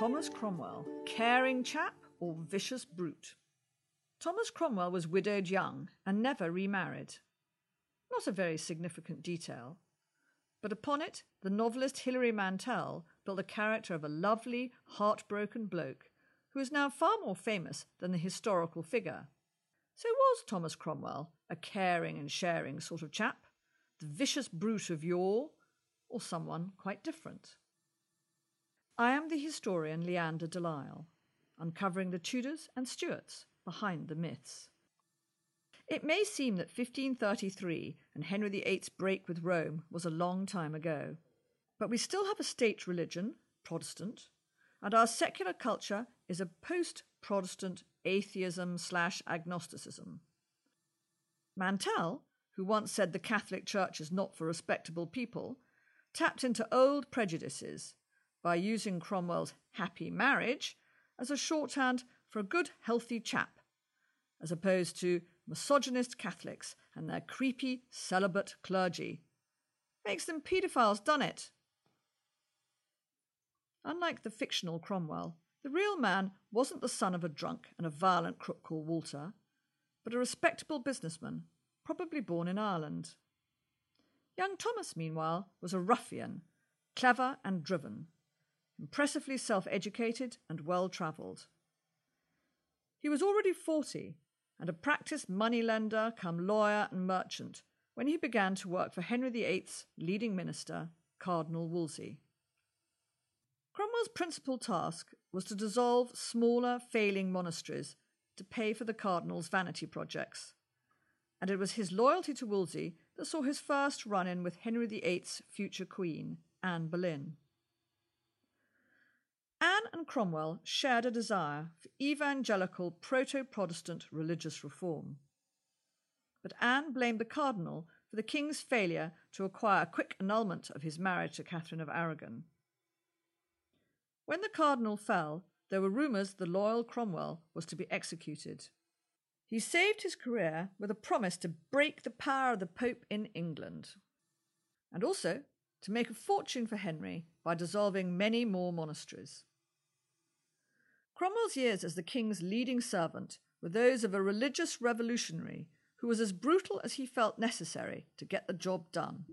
Thomas Cromwell, caring chap or vicious brute? Thomas Cromwell was widowed young and never remarried. Not a very significant detail, but upon it the novelist Hilary Mantel built the character of a lovely, heartbroken bloke who is now far more famous than the historical figure. So was Thomas Cromwell a caring and sharing sort of chap, the vicious brute of yore, or someone quite different? I am the historian Leanda de Lisle, uncovering the Tudors and Stuarts behind the myths. It may seem that 1533 and Henry VIII's break with Rome was a long time ago, but we still have a state religion, Protestant, and our secular culture is a post Protestant atheism slash agnosticism. Mantel, who once said the Catholic Church is not for respectable people, tapped into old prejudices by using Cromwell's happy marriage as a shorthand for a good, healthy chap, as opposed to misogynist Catholics and their creepy celibate clergy. Makes them paedophiles, done it? Unlike the fictional Cromwell, the real man wasn't the son of a drunk and a violent crook called Walter, but a respectable businessman, probably born in Ireland. Young Thomas, meanwhile, was a ruffian, clever and driven, impressively self educated and well travelled. He was already forty and a practiced moneylender come lawyer and merchant when he began to work for Henry VIII's leading minister, Cardinal Wolsey. Cromwell's principal task was to dissolve smaller, failing monasteries to pay for the cardinal's vanity projects, and it was his loyalty to Wolsey that saw his first run in with Henry VIII's future queen, Anne Boleyn. And Cromwell shared a desire for evangelical proto Protestant religious reform. But Anne blamed the cardinal for the king's failure to acquire a quick annulment of his marriage to Catherine of Aragon. When the cardinal fell, there were rumours the loyal Cromwell was to be executed. He saved his career with a promise to break the power of the Pope in England, and also to make a fortune for Henry by dissolving many more monasteries. Cromwell's years as the king's leading servant were those of a religious revolutionary who was as brutal as he felt necessary to get the job done.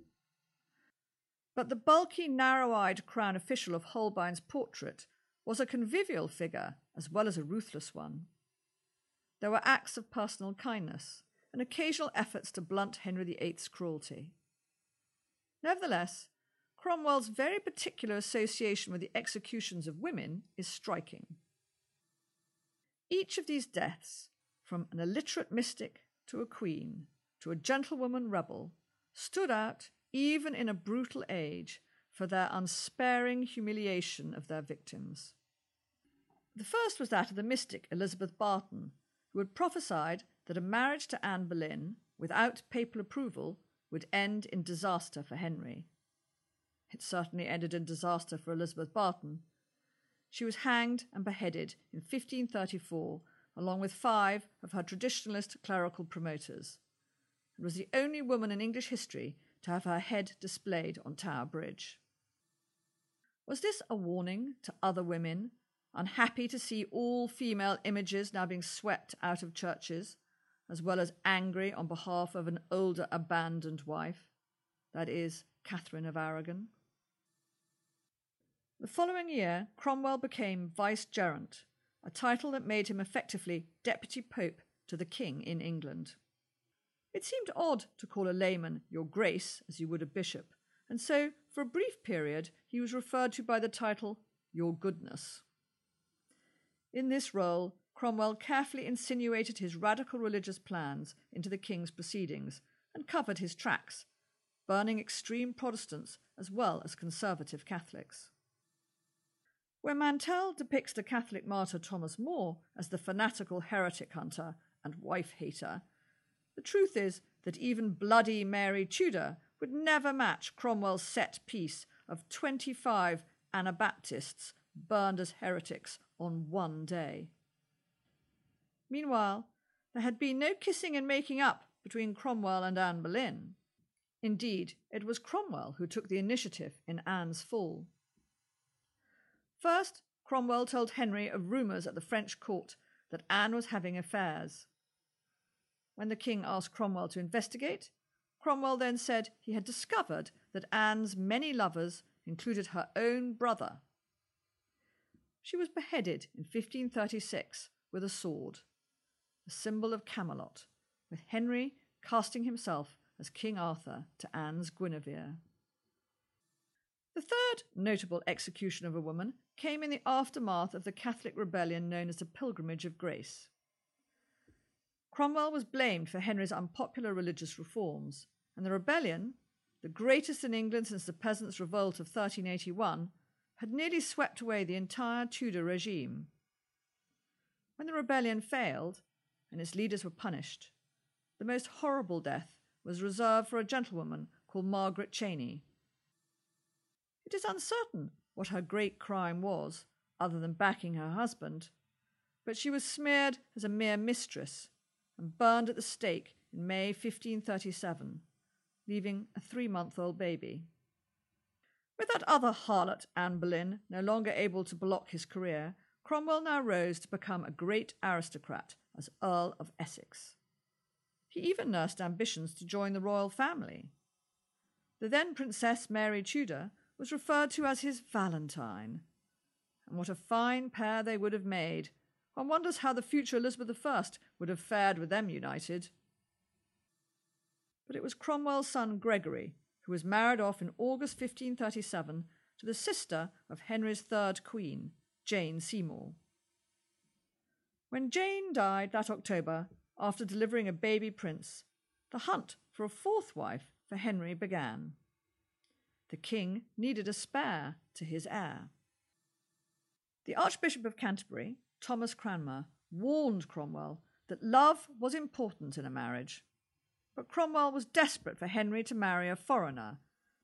But the bulky, narrow eyed crown official of Holbein's portrait was a convivial figure as well as a ruthless one. There were acts of personal kindness and occasional efforts to blunt Henry VIII's cruelty. Nevertheless, Cromwell's very particular association with the executions of women is striking. Each of these deaths, from an illiterate mystic to a queen to a gentlewoman rebel, stood out even in a brutal age for their unsparing humiliation of their victims. The first was that of the mystic Elizabeth Barton, who had prophesied that a marriage to Anne Boleyn, without papal approval, would end in disaster for Henry. It certainly ended in disaster for Elizabeth Barton, she was hanged and beheaded in 1534 along with five of her traditionalist clerical promoters, and was the only woman in English history to have her head displayed on Tower Bridge. Was this a warning to other women, unhappy to see all female images now being swept out of churches, as well as angry on behalf of an older abandoned wife, that is, Catherine of Aragon? The following year, Cromwell became vicegerent, a title that made him effectively deputy pope to the king in England. It seemed odd to call a layman your grace as you would a bishop, and so for a brief period he was referred to by the title your goodness. In this role, Cromwell carefully insinuated his radical religious plans into the king's proceedings and covered his tracks, burning extreme Protestants as well as conservative Catholics. Where Mantel depicts the Catholic martyr Thomas More as the fanatical heretic hunter and wife hater, the truth is that even bloody Mary Tudor would never match Cromwell's set piece of 25 Anabaptists burned as heretics on one day. Meanwhile, there had been no kissing and making up between Cromwell and Anne Boleyn. Indeed, it was Cromwell who took the initiative in Anne's fall. First, Cromwell told Henry of rumours at the French court that Anne was having affairs. When the king asked Cromwell to investigate, Cromwell then said he had discovered that Anne's many lovers included her own brother. She was beheaded in 1536 with a sword, a symbol of Camelot, with Henry casting himself as King Arthur to Anne's Guinevere. The third notable execution of a woman came in the aftermath of the Catholic rebellion known as the Pilgrimage of Grace. Cromwell was blamed for Henry's unpopular religious reforms, and the rebellion, the greatest in England since the Peasants' Revolt of 1381, had nearly swept away the entire Tudor regime. When the rebellion failed and its leaders were punished, the most horrible death was reserved for a gentlewoman called Margaret Cheney. It is uncertain what her great crime was, other than backing her husband, but she was smeared as a mere mistress and burned at the stake in May 1537, leaving a three month old baby. With that other harlot, Anne Boleyn, no longer able to block his career, Cromwell now rose to become a great aristocrat as Earl of Essex. He even nursed ambitions to join the royal family. The then Princess Mary Tudor was referred to as his Valentine. And what a fine pair they would have made one wonders how the future Elizabeth I would have fared with them united. But it was Cromwell's son Gregory who was married off in August 1537 to the sister of Henry's third queen, Jane Seymour. When Jane died that October, after delivering a baby prince, the hunt for a fourth wife for Henry began. The king needed a spare to his heir. The Archbishop of Canterbury, Thomas Cranmer, warned Cromwell that love was important in a marriage. But Cromwell was desperate for Henry to marry a foreigner,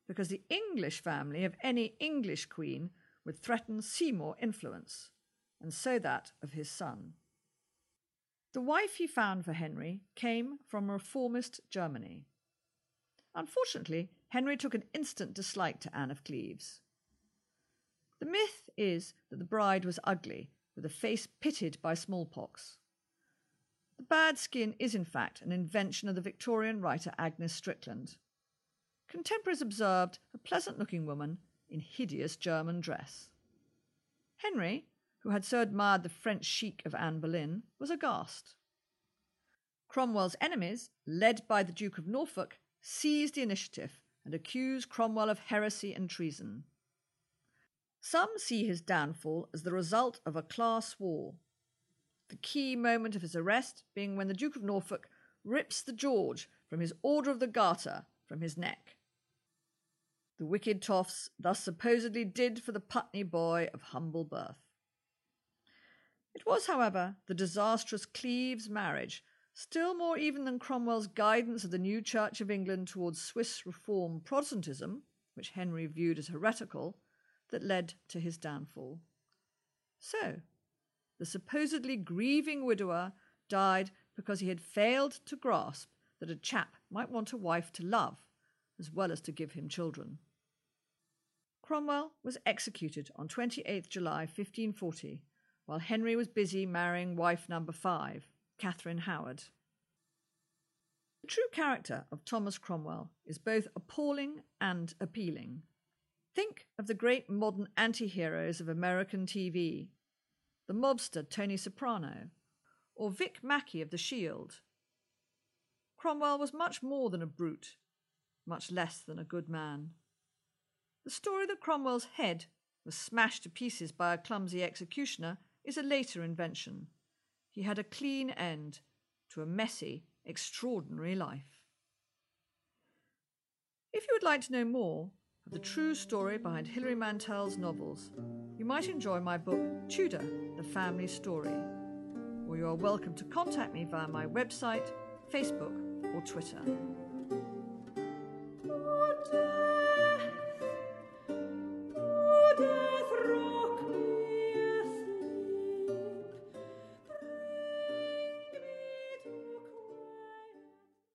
because the English family of any English queen would threaten Seymour influence, and so that of his son. The wife he found for Henry came from reformist Germany. Unfortunately, Henry took an instant dislike to Anne of Cleves. The myth is that the bride was ugly with a face pitted by smallpox. The bad skin is, in fact, an invention of the Victorian writer Agnes Strickland. Contemporaries observed a pleasant looking woman in hideous German dress. Henry, who had so admired the French chic of Anne Boleyn, was aghast. Cromwell's enemies, led by the Duke of Norfolk, seized the initiative and accused Cromwell of heresy and treason. Some see his downfall as the result of a class war. The key moment of his arrest being when the Duke of Norfolk rips the George from his Order of the Garter from his neck. The wicked toffs thus supposedly did for the Putney boy of humble birth. It was, however, the disastrous Cleves marriage, still more even than Cromwell's guidance of the new Church of England towards Swiss Reform Protestantism, which Henry viewed as heretical, that led to his downfall. So, the supposedly grieving widower died because he had failed to grasp that a chap might want a wife to love as well as to give him children. Cromwell was executed on 28th July 1540, while Henry was busy marrying wife number five, Catherine Howard. The true character of Thomas Cromwell is both appalling and appealing. Think of the great modern anti heroes of American TV the mobster Tony Soprano, or Vic Mackey of The Shield. Cromwell was much more than a brute, much less than a good man. The story that Cromwell's head was smashed to pieces by a clumsy executioner is a later invention. He had a clean end to a messy, extraordinary life. If you would like to know more, of the true story behind Hilary Mantel's novels, you might enjoy my book Tudor, The Family Story, or you are welcome to contact me via my website, Facebook, or Twitter.